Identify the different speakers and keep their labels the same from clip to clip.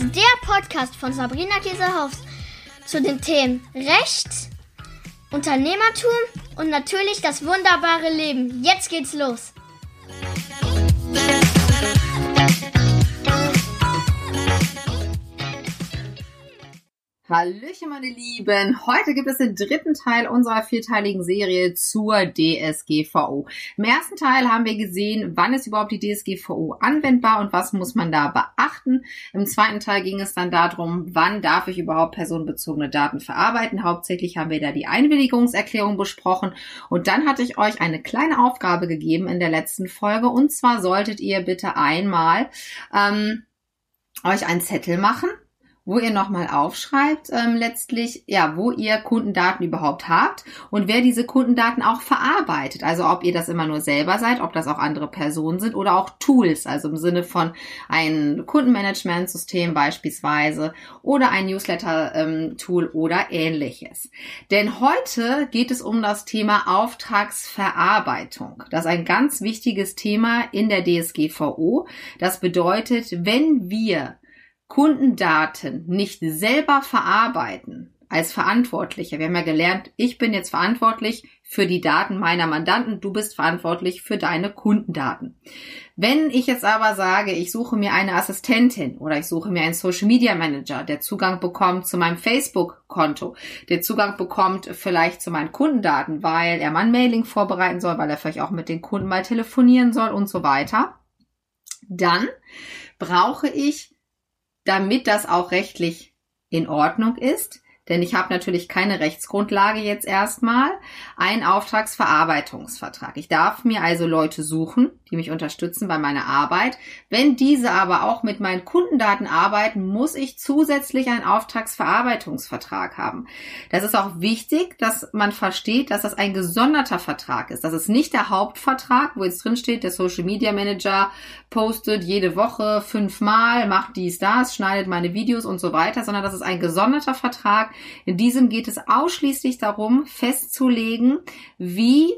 Speaker 1: ist der Podcast von Sabrina Käsehaus zu den Themen Recht, Unternehmertum und natürlich das wunderbare Leben. Jetzt geht's los.
Speaker 2: Hallöchen, meine Lieben. Heute gibt es den dritten Teil unserer vierteiligen Serie zur DSGVO. Im ersten Teil haben wir gesehen, wann ist überhaupt die DSGVO anwendbar und was muss man da beachten. Im zweiten Teil ging es dann darum, wann darf ich überhaupt personenbezogene Daten verarbeiten. Hauptsächlich haben wir da die Einwilligungserklärung besprochen und dann hatte ich euch eine kleine Aufgabe gegeben in der letzten Folge und zwar solltet ihr bitte einmal ähm, euch einen Zettel machen wo ihr nochmal aufschreibt, ähm, letztlich, ja, wo ihr Kundendaten überhaupt habt und wer diese Kundendaten auch verarbeitet. Also ob ihr das immer nur selber seid, ob das auch andere Personen sind oder auch Tools, also im Sinne von ein Kundenmanagementsystem beispielsweise oder ein Newsletter-Tool ähm, oder ähnliches. Denn heute geht es um das Thema Auftragsverarbeitung. Das ist ein ganz wichtiges Thema in der DSGVO. Das bedeutet, wenn wir Kundendaten nicht selber verarbeiten als Verantwortlicher. Wir haben ja gelernt, ich bin jetzt verantwortlich für die Daten meiner Mandanten, du bist verantwortlich für deine Kundendaten. Wenn ich jetzt aber sage, ich suche mir eine Assistentin oder ich suche mir einen Social Media Manager, der Zugang bekommt zu meinem Facebook-Konto, der Zugang bekommt vielleicht zu meinen Kundendaten, weil er mal ein Mailing vorbereiten soll, weil er vielleicht auch mit den Kunden mal telefonieren soll und so weiter, dann brauche ich damit das auch rechtlich in Ordnung ist, denn ich habe natürlich keine Rechtsgrundlage jetzt erstmal, ein Auftragsverarbeitungsvertrag. Ich darf mir also Leute suchen, die mich unterstützen bei meiner Arbeit. Wenn diese aber auch mit meinen Kundendaten arbeiten, muss ich zusätzlich einen Auftragsverarbeitungsvertrag haben. Das ist auch wichtig, dass man versteht, dass das ein gesonderter Vertrag ist. Das ist nicht der Hauptvertrag, wo jetzt drin steht, der Social Media Manager postet jede Woche fünfmal, macht dies, das, schneidet meine Videos und so weiter, sondern das ist ein gesonderter Vertrag. In diesem geht es ausschließlich darum, festzulegen, wie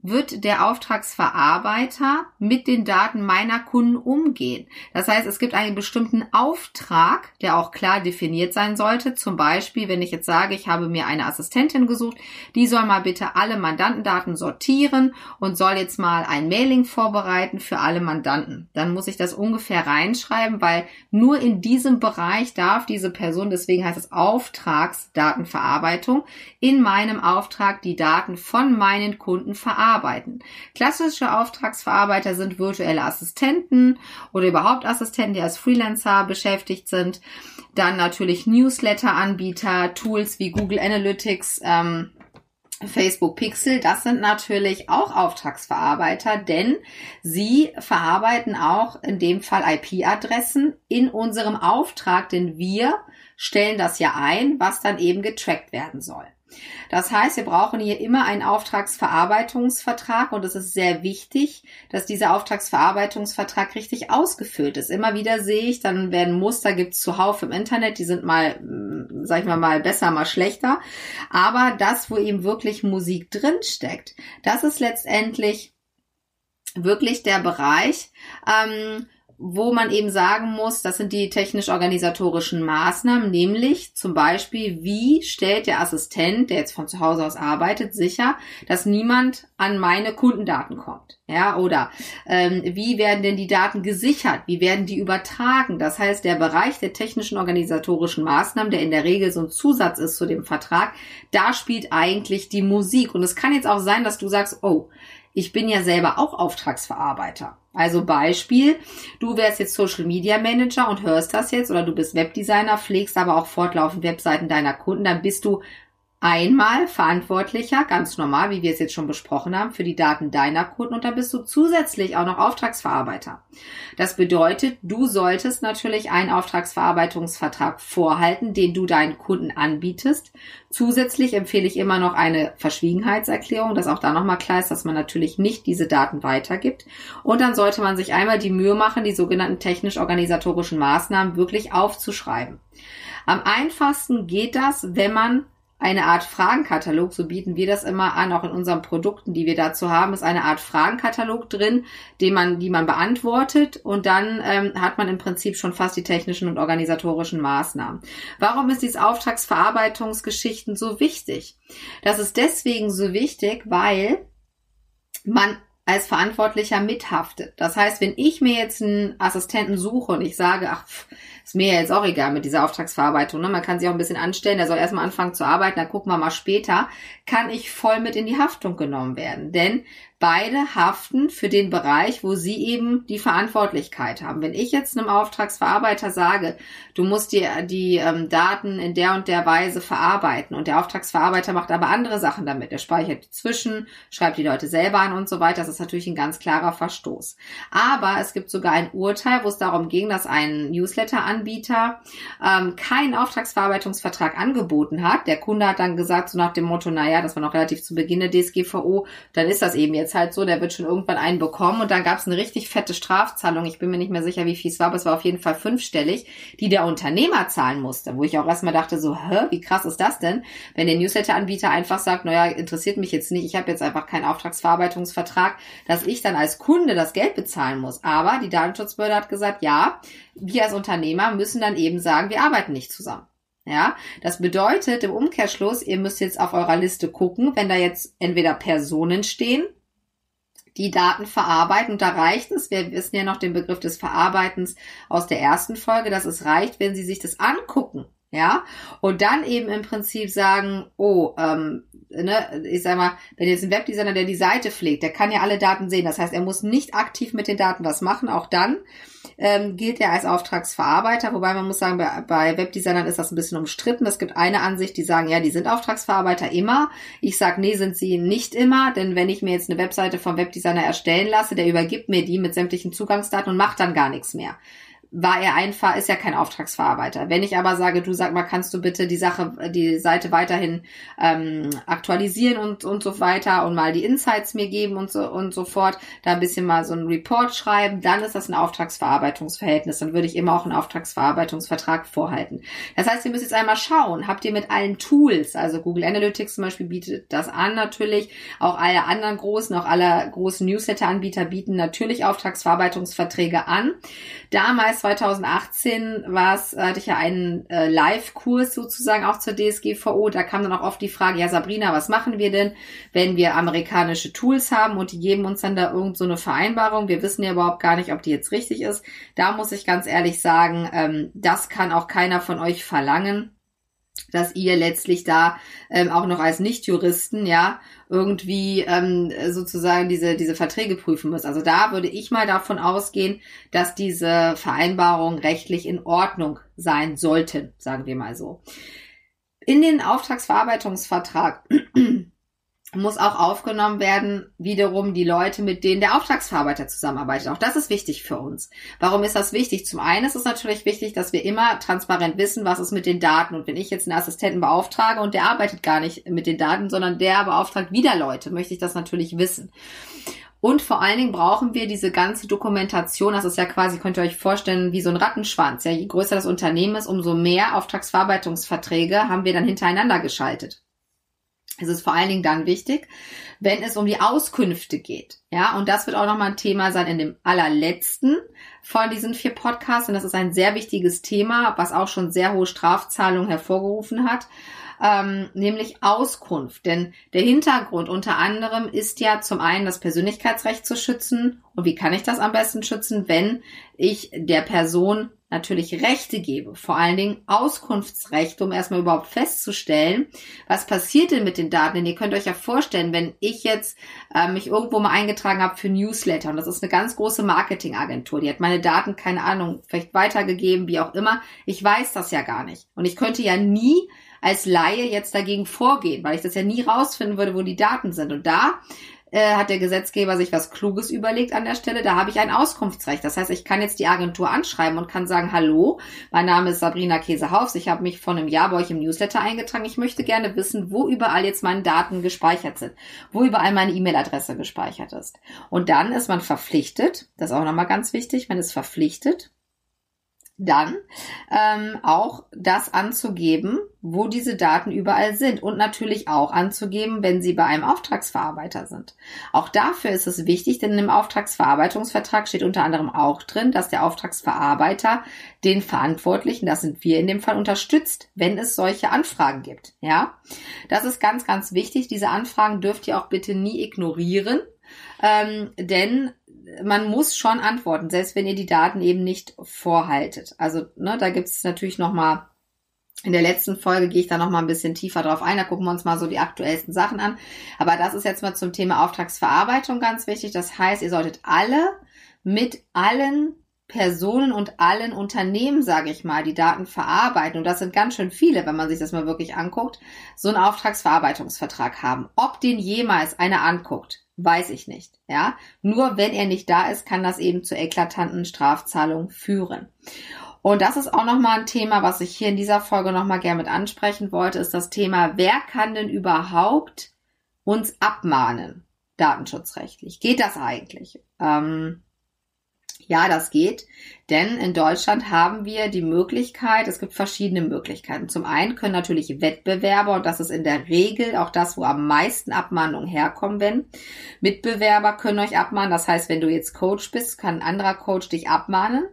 Speaker 2: wird der Auftragsverarbeiter mit den Daten meiner Kunden umgehen. Das heißt, es gibt einen bestimmten Auftrag, der auch klar definiert sein sollte. Zum Beispiel, wenn ich jetzt sage, ich habe mir eine Assistentin gesucht, die soll mal bitte alle Mandantendaten sortieren und soll jetzt mal ein Mailing vorbereiten für alle Mandanten. Dann muss ich das ungefähr reinschreiben, weil nur in diesem Bereich darf diese Person, deswegen heißt es Auftragsdatenverarbeitung, in meinem Auftrag die Daten von meinen Kunden verarbeiten verarbeiten. Klassische Auftragsverarbeiter sind virtuelle Assistenten oder überhaupt Assistenten, die als Freelancer beschäftigt sind. Dann natürlich Newsletter-Anbieter, Tools wie Google Analytics, ähm, Facebook Pixel, das sind natürlich auch Auftragsverarbeiter, denn sie verarbeiten auch in dem Fall IP-Adressen in unserem Auftrag, denn wir stellen das ja ein, was dann eben getrackt werden soll. Das heißt, wir brauchen hier immer einen Auftragsverarbeitungsvertrag und es ist sehr wichtig, dass dieser Auftragsverarbeitungsvertrag richtig ausgefüllt ist. Immer wieder sehe ich, dann werden Muster gibt's zuhauf im Internet, die sind mal, hm, sag ich mal, mal besser, mal schlechter. Aber das, wo eben wirklich Musik drinsteckt, das ist letztendlich wirklich der Bereich, ähm, wo man eben sagen muss, das sind die technisch-organisatorischen Maßnahmen, nämlich zum Beispiel, wie stellt der Assistent, der jetzt von zu Hause aus arbeitet, sicher, dass niemand an meine Kundendaten kommt. Ja, oder ähm, wie werden denn die Daten gesichert? Wie werden die übertragen? Das heißt, der Bereich der technischen organisatorischen Maßnahmen, der in der Regel so ein Zusatz ist zu dem Vertrag, da spielt eigentlich die Musik. Und es kann jetzt auch sein, dass du sagst, oh, ich bin ja selber auch Auftragsverarbeiter. Also Beispiel, du wärst jetzt Social Media Manager und hörst das jetzt oder du bist Webdesigner, pflegst aber auch fortlaufend Webseiten deiner Kunden, dann bist du einmal verantwortlicher, ganz normal, wie wir es jetzt schon besprochen haben, für die Daten deiner Kunden und dann bist du zusätzlich auch noch Auftragsverarbeiter. Das bedeutet, du solltest natürlich einen Auftragsverarbeitungsvertrag vorhalten, den du deinen Kunden anbietest. Zusätzlich empfehle ich immer noch eine Verschwiegenheitserklärung, dass auch da nochmal klar ist, dass man natürlich nicht diese Daten weitergibt. Und dann sollte man sich einmal die Mühe machen, die sogenannten technisch-organisatorischen Maßnahmen wirklich aufzuschreiben. Am einfachsten geht das, wenn man eine Art Fragenkatalog, so bieten wir das immer an, auch in unseren Produkten, die wir dazu haben, ist eine Art Fragenkatalog drin, den man, die man beantwortet und dann ähm, hat man im Prinzip schon fast die technischen und organisatorischen Maßnahmen. Warum ist diese Auftragsverarbeitungsgeschichten so wichtig? Das ist deswegen so wichtig, weil man als Verantwortlicher mithaftet. Das heißt, wenn ich mir jetzt einen Assistenten suche und ich sage, ach, ist mir jetzt auch egal mit dieser Auftragsverarbeitung. Ne? Man kann sich auch ein bisschen anstellen, der soll erstmal anfangen zu arbeiten, dann gucken wir mal später, kann ich voll mit in die Haftung genommen werden. Denn beide haften für den Bereich, wo sie eben die Verantwortlichkeit haben. Wenn ich jetzt einem Auftragsverarbeiter sage, du musst die, die ähm, Daten in der und der Weise verarbeiten und der Auftragsverarbeiter macht aber andere Sachen damit, er speichert zwischen, schreibt die Leute selber an und so weiter, das ist natürlich ein ganz klarer Verstoß. Aber es gibt sogar ein Urteil, wo es darum ging, dass ein Newsletter-Anbieter ähm, keinen Auftragsverarbeitungsvertrag angeboten hat. Der Kunde hat dann gesagt, so nach dem Motto, naja, das war noch relativ zu Beginn der DSGVO, dann ist das eben jetzt jetzt halt so, der wird schon irgendwann einen bekommen und dann gab es eine richtig fette Strafzahlung. Ich bin mir nicht mehr sicher, wie viel es war, aber es war auf jeden Fall fünfstellig, die der Unternehmer zahlen musste, wo ich auch erstmal dachte so, hä, wie krass ist das denn, wenn der Newsletter-Anbieter einfach sagt, naja, interessiert mich jetzt nicht, ich habe jetzt einfach keinen Auftragsverarbeitungsvertrag, dass ich dann als Kunde das Geld bezahlen muss. Aber die Datenschutzbehörde hat gesagt, ja, wir als Unternehmer müssen dann eben sagen, wir arbeiten nicht zusammen. Ja, das bedeutet im Umkehrschluss, ihr müsst jetzt auf eurer Liste gucken, wenn da jetzt entweder Personen stehen, die Daten verarbeiten. Und da reicht es, wir wissen ja noch den Begriff des Verarbeitens aus der ersten Folge, dass es reicht, wenn Sie sich das angucken. Ja, und dann eben im Prinzip sagen, oh, ähm, ne, ich sag mal, wenn jetzt ein Webdesigner, der die Seite pflegt, der kann ja alle Daten sehen. Das heißt, er muss nicht aktiv mit den Daten was machen. Auch dann ähm, gilt er als Auftragsverarbeiter, wobei man muss sagen, bei, bei Webdesignern ist das ein bisschen umstritten. Es gibt eine Ansicht, die sagen, ja, die sind Auftragsverarbeiter immer. Ich sage, nee, sind sie nicht immer, denn wenn ich mir jetzt eine Webseite vom Webdesigner erstellen lasse, der übergibt mir die mit sämtlichen Zugangsdaten und macht dann gar nichts mehr war er einfach, ist ja kein Auftragsverarbeiter. Wenn ich aber sage, du sag mal, kannst du bitte die Sache, die Seite weiterhin ähm, aktualisieren und, und so weiter und mal die Insights mir geben und so und so fort, da ein bisschen mal so ein Report schreiben, dann ist das ein Auftragsverarbeitungsverhältnis. Dann würde ich immer auch einen Auftragsverarbeitungsvertrag vorhalten. Das heißt, ihr müsst jetzt einmal schauen, habt ihr mit allen Tools, also Google Analytics zum Beispiel bietet das an natürlich, auch alle anderen großen, auch alle großen Newsletter-Anbieter bieten natürlich Auftragsverarbeitungsverträge an. Damals 2018 war es, hatte ich ja einen äh, Live-Kurs sozusagen auch zur DSGVO. Da kam dann auch oft die Frage, ja Sabrina, was machen wir denn, wenn wir amerikanische Tools haben und die geben uns dann da irgend so eine Vereinbarung? Wir wissen ja überhaupt gar nicht, ob die jetzt richtig ist. Da muss ich ganz ehrlich sagen, ähm, das kann auch keiner von euch verlangen dass ihr letztlich da ähm, auch noch als Nichtjuristen ja irgendwie ähm, sozusagen diese diese Verträge prüfen müsst. Also da würde ich mal davon ausgehen, dass diese Vereinbarungen rechtlich in Ordnung sein sollten, sagen wir mal so. In den Auftragsverarbeitungsvertrag muss auch aufgenommen werden, wiederum die Leute, mit denen der Auftragsverarbeiter zusammenarbeitet. Auch das ist wichtig für uns. Warum ist das wichtig? Zum einen ist es natürlich wichtig, dass wir immer transparent wissen, was ist mit den Daten. Und wenn ich jetzt einen Assistenten beauftrage und der arbeitet gar nicht mit den Daten, sondern der beauftragt wieder Leute, möchte ich das natürlich wissen. Und vor allen Dingen brauchen wir diese ganze Dokumentation. Das ist ja quasi, könnt ihr euch vorstellen, wie so ein Rattenschwanz. Ja, je größer das Unternehmen ist, umso mehr Auftragsverarbeitungsverträge haben wir dann hintereinander geschaltet. Es ist vor allen Dingen dann wichtig, wenn es um die Auskünfte geht. Ja, und das wird auch nochmal ein Thema sein in dem allerletzten von diesen vier Podcasts. Und das ist ein sehr wichtiges Thema, was auch schon sehr hohe Strafzahlungen hervorgerufen hat ähm, nämlich Auskunft. Denn der Hintergrund unter anderem ist ja zum einen das Persönlichkeitsrecht zu schützen. Und wie kann ich das am besten schützen, wenn ich der Person natürlich Rechte gebe, vor allen Dingen Auskunftsrechte, um erstmal überhaupt festzustellen, was passiert denn mit den Daten. Denn ihr könnt euch ja vorstellen, wenn ich jetzt äh, mich irgendwo mal eingetragen habe für Newsletter, und das ist eine ganz große Marketingagentur, die hat meine Daten, keine Ahnung, vielleicht weitergegeben, wie auch immer, ich weiß das ja gar nicht. Und ich könnte ja nie als Laie jetzt dagegen vorgehen, weil ich das ja nie rausfinden würde, wo die Daten sind. Und da äh, hat der Gesetzgeber sich was Kluges überlegt an der Stelle. Da habe ich ein Auskunftsrecht. Das heißt, ich kann jetzt die Agentur anschreiben und kann sagen, hallo, mein Name ist Sabrina Käsehaufs. Ich habe mich vor einem Jahr bei euch im Newsletter eingetragen. Ich möchte gerne wissen, wo überall jetzt meine Daten gespeichert sind, wo überall meine E-Mail-Adresse gespeichert ist. Und dann ist man verpflichtet, das ist auch nochmal ganz wichtig, man ist verpflichtet, dann ähm, auch das anzugeben, wo diese Daten überall sind und natürlich auch anzugeben, wenn sie bei einem Auftragsverarbeiter sind. Auch dafür ist es wichtig, denn im Auftragsverarbeitungsvertrag steht unter anderem auch drin, dass der Auftragsverarbeiter den Verantwortlichen, das sind wir in dem Fall, unterstützt, wenn es solche Anfragen gibt. Ja, das ist ganz, ganz wichtig. Diese Anfragen dürft ihr auch bitte nie ignorieren, ähm, denn man muss schon antworten, selbst wenn ihr die Daten eben nicht vorhaltet. Also ne, da gibt es natürlich noch mal in der letzten Folge gehe ich da noch mal ein bisschen tiefer drauf ein. Da gucken wir uns mal so die aktuellsten Sachen an. Aber das ist jetzt mal zum Thema Auftragsverarbeitung ganz wichtig. Das heißt, ihr solltet alle mit allen Personen und allen Unternehmen, sage ich mal, die Daten verarbeiten, und das sind ganz schön viele, wenn man sich das mal wirklich anguckt, so einen Auftragsverarbeitungsvertrag haben. Ob den jemals einer anguckt, Weiß ich nicht. Ja, nur wenn er nicht da ist, kann das eben zu eklatanten Strafzahlungen führen. Und das ist auch nochmal ein Thema, was ich hier in dieser Folge nochmal gerne mit ansprechen wollte, ist das Thema, wer kann denn überhaupt uns abmahnen, datenschutzrechtlich? Geht das eigentlich? Ähm, ja, das geht, denn in Deutschland haben wir die Möglichkeit, es gibt verschiedene Möglichkeiten. Zum einen können natürlich Wettbewerber, und das ist in der Regel auch das, wo am meisten Abmahnungen herkommen, wenn Mitbewerber können euch abmahnen. Das heißt, wenn du jetzt Coach bist, kann ein anderer Coach dich abmahnen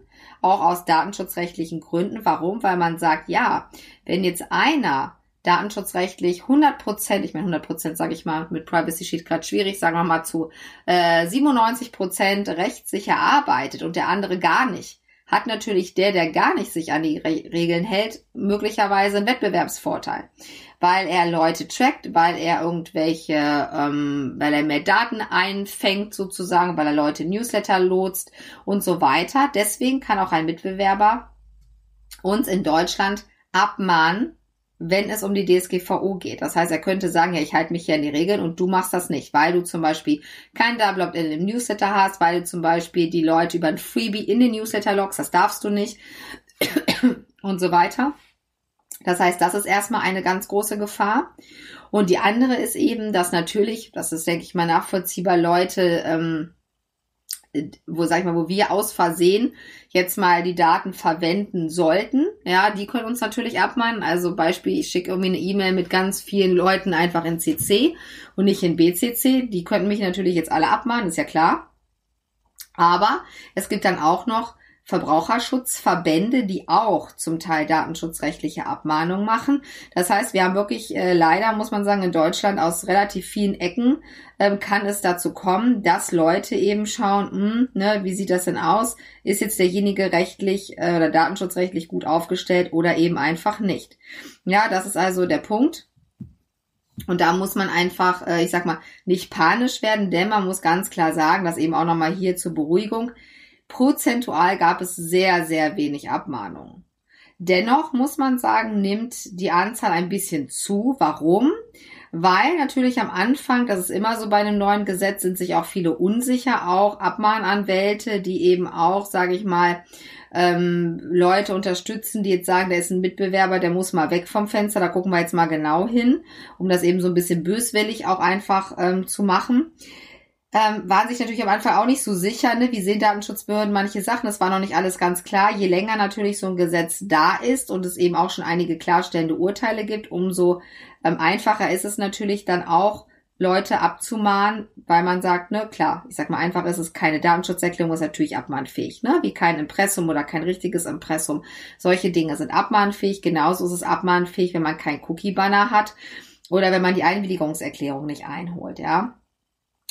Speaker 2: auch aus datenschutzrechtlichen Gründen. Warum? Weil man sagt, ja, wenn jetzt einer datenschutzrechtlich 100 Prozent, ich meine 100 Prozent sage ich mal, mit Privacy Sheet gerade schwierig, sagen wir mal zu äh, 97 Prozent rechtssicher arbeitet und der andere gar nicht, hat natürlich der, der gar nicht sich an die Re Regeln hält, möglicherweise einen Wettbewerbsvorteil, weil er Leute trackt, weil er irgendwelche, ähm, weil er mehr Daten einfängt sozusagen, weil er Leute Newsletter lotst und so weiter. Deswegen kann auch ein Mitbewerber uns in Deutschland abmahnen, wenn es um die DSGVO geht. Das heißt, er könnte sagen, ja, ich halte mich hier an die Regeln und du machst das nicht, weil du zum Beispiel kein Double Opt-in im Newsletter hast, weil du zum Beispiel die Leute über ein Freebie in den Newsletter loggst, das darfst du nicht und so weiter. Das heißt, das ist erstmal eine ganz große Gefahr. Und die andere ist eben, dass natürlich, das ist, denke ich mal, nachvollziehbar, Leute ähm, wo sag ich mal, wo wir aus Versehen jetzt mal die Daten verwenden sollten, ja, die können uns natürlich abmahnen. Also Beispiel, ich schicke irgendwie eine E-Mail mit ganz vielen Leuten einfach in CC und nicht in BCC. Die könnten mich natürlich jetzt alle abmahnen, ist ja klar. Aber es gibt dann auch noch Verbraucherschutzverbände, die auch zum Teil datenschutzrechtliche Abmahnungen machen. Das heißt, wir haben wirklich äh, leider, muss man sagen, in Deutschland aus relativ vielen Ecken ähm, kann es dazu kommen, dass Leute eben schauen, mh, hm, ne, wie sieht das denn aus? Ist jetzt derjenige rechtlich äh, oder datenschutzrechtlich gut aufgestellt oder eben einfach nicht? Ja, das ist also der Punkt. Und da muss man einfach, äh, ich sag mal, nicht panisch werden, denn man muss ganz klar sagen, dass eben auch nochmal hier zur Beruhigung, Prozentual gab es sehr, sehr wenig Abmahnungen. Dennoch muss man sagen, nimmt die Anzahl ein bisschen zu. Warum? Weil natürlich am Anfang, das ist immer so bei einem neuen Gesetz, sind sich auch viele unsicher, auch Abmahnanwälte, die eben auch, sage ich mal, ähm, Leute unterstützen, die jetzt sagen, der ist ein Mitbewerber, der muss mal weg vom Fenster, da gucken wir jetzt mal genau hin, um das eben so ein bisschen böswillig auch einfach ähm, zu machen ähm, waren sich natürlich am Anfang auch nicht so sicher, ne? wie sehen Datenschutzbehörden manche Sachen. Das war noch nicht alles ganz klar. Je länger natürlich so ein Gesetz da ist und es eben auch schon einige klarstellende Urteile gibt, umso ähm, einfacher ist es natürlich dann auch, Leute abzumahnen, weil man sagt, ne, klar, ich sag mal einfach, ist es keine Datenschutzerklärung, ist natürlich abmahnfähig, ne, wie kein Impressum oder kein richtiges Impressum. Solche Dinge sind abmahnfähig. Genauso ist es abmahnfähig, wenn man kein Cookie-Banner hat oder wenn man die Einwilligungserklärung nicht einholt, ja.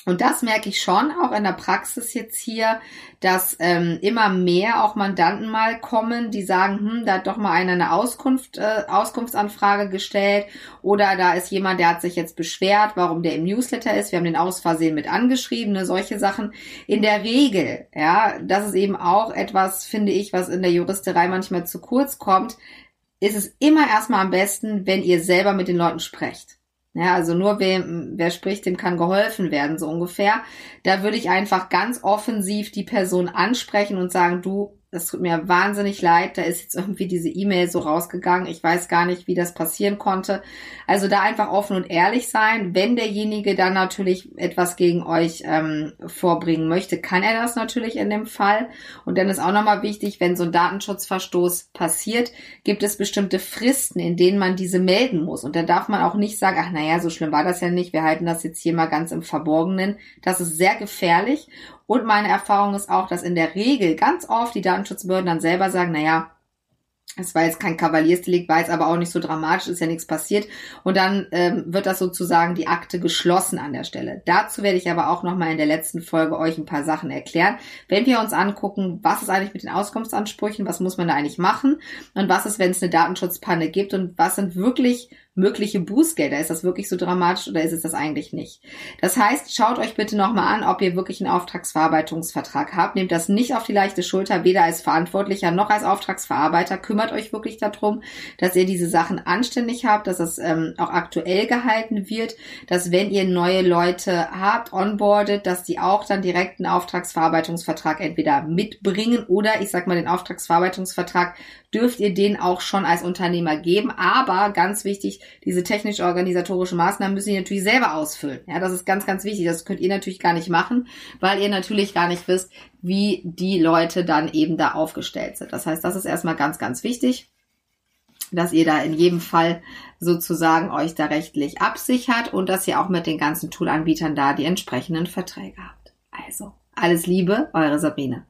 Speaker 2: Und das merke ich schon auch in der Praxis jetzt hier, dass ähm, immer mehr auch Mandanten mal kommen, die sagen, hm, da hat doch mal einer eine Auskunft, äh, Auskunftsanfrage gestellt oder da ist jemand, der hat sich jetzt beschwert, warum der im Newsletter ist. Wir haben den aus Versehen mit angeschrieben, ne, solche Sachen. In der Regel, ja, das ist eben auch etwas, finde ich, was in der Juristerei manchmal zu kurz kommt, ist es immer erstmal am besten, wenn ihr selber mit den Leuten sprecht. Ja, also nur wer, wer spricht, dem kann geholfen werden, so ungefähr. Da würde ich einfach ganz offensiv die Person ansprechen und sagen, du, es tut mir wahnsinnig leid, da ist jetzt irgendwie diese E-Mail so rausgegangen. Ich weiß gar nicht, wie das passieren konnte. Also da einfach offen und ehrlich sein. Wenn derjenige dann natürlich etwas gegen euch ähm, vorbringen möchte, kann er das natürlich in dem Fall. Und dann ist auch nochmal wichtig, wenn so ein Datenschutzverstoß passiert, gibt es bestimmte Fristen, in denen man diese melden muss. Und da darf man auch nicht sagen, ach naja, so schlimm war das ja nicht, wir halten das jetzt hier mal ganz im Verborgenen. Das ist sehr gefährlich. Und meine Erfahrung ist auch, dass in der Regel ganz oft die Datenschutzbehörden dann selber sagen, naja, es war jetzt kein Kavaliersdelikt, war jetzt aber auch nicht so dramatisch, ist ja nichts passiert. Und dann ähm, wird das sozusagen die Akte geschlossen an der Stelle. Dazu werde ich aber auch nochmal in der letzten Folge euch ein paar Sachen erklären. Wenn wir uns angucken, was ist eigentlich mit den Auskunftsansprüchen, was muss man da eigentlich machen und was ist, wenn es eine Datenschutzpanne gibt und was sind wirklich mögliche Bußgelder. Ist das wirklich so dramatisch oder ist es das eigentlich nicht? Das heißt, schaut euch bitte nochmal an, ob ihr wirklich einen Auftragsverarbeitungsvertrag habt. Nehmt das nicht auf die leichte Schulter, weder als Verantwortlicher noch als Auftragsverarbeiter. Kümmert euch wirklich darum, dass ihr diese Sachen anständig habt, dass es ähm, auch aktuell gehalten wird, dass wenn ihr neue Leute habt, onboardet, dass die auch dann direkt einen Auftragsverarbeitungsvertrag entweder mitbringen oder ich sag mal den Auftragsverarbeitungsvertrag dürft ihr den auch schon als Unternehmer geben. Aber ganz wichtig, diese technisch-organisatorischen Maßnahmen müssen ihr natürlich selber ausfüllen. Ja, das ist ganz, ganz wichtig. Das könnt ihr natürlich gar nicht machen, weil ihr natürlich gar nicht wisst, wie die Leute dann eben da aufgestellt sind. Das heißt, das ist erstmal ganz, ganz wichtig dass ihr da in jedem Fall sozusagen euch da rechtlich absichert und dass ihr auch mit den ganzen Toolanbietern da die entsprechenden Verträge habt. Also, alles Liebe, eure Sabrina.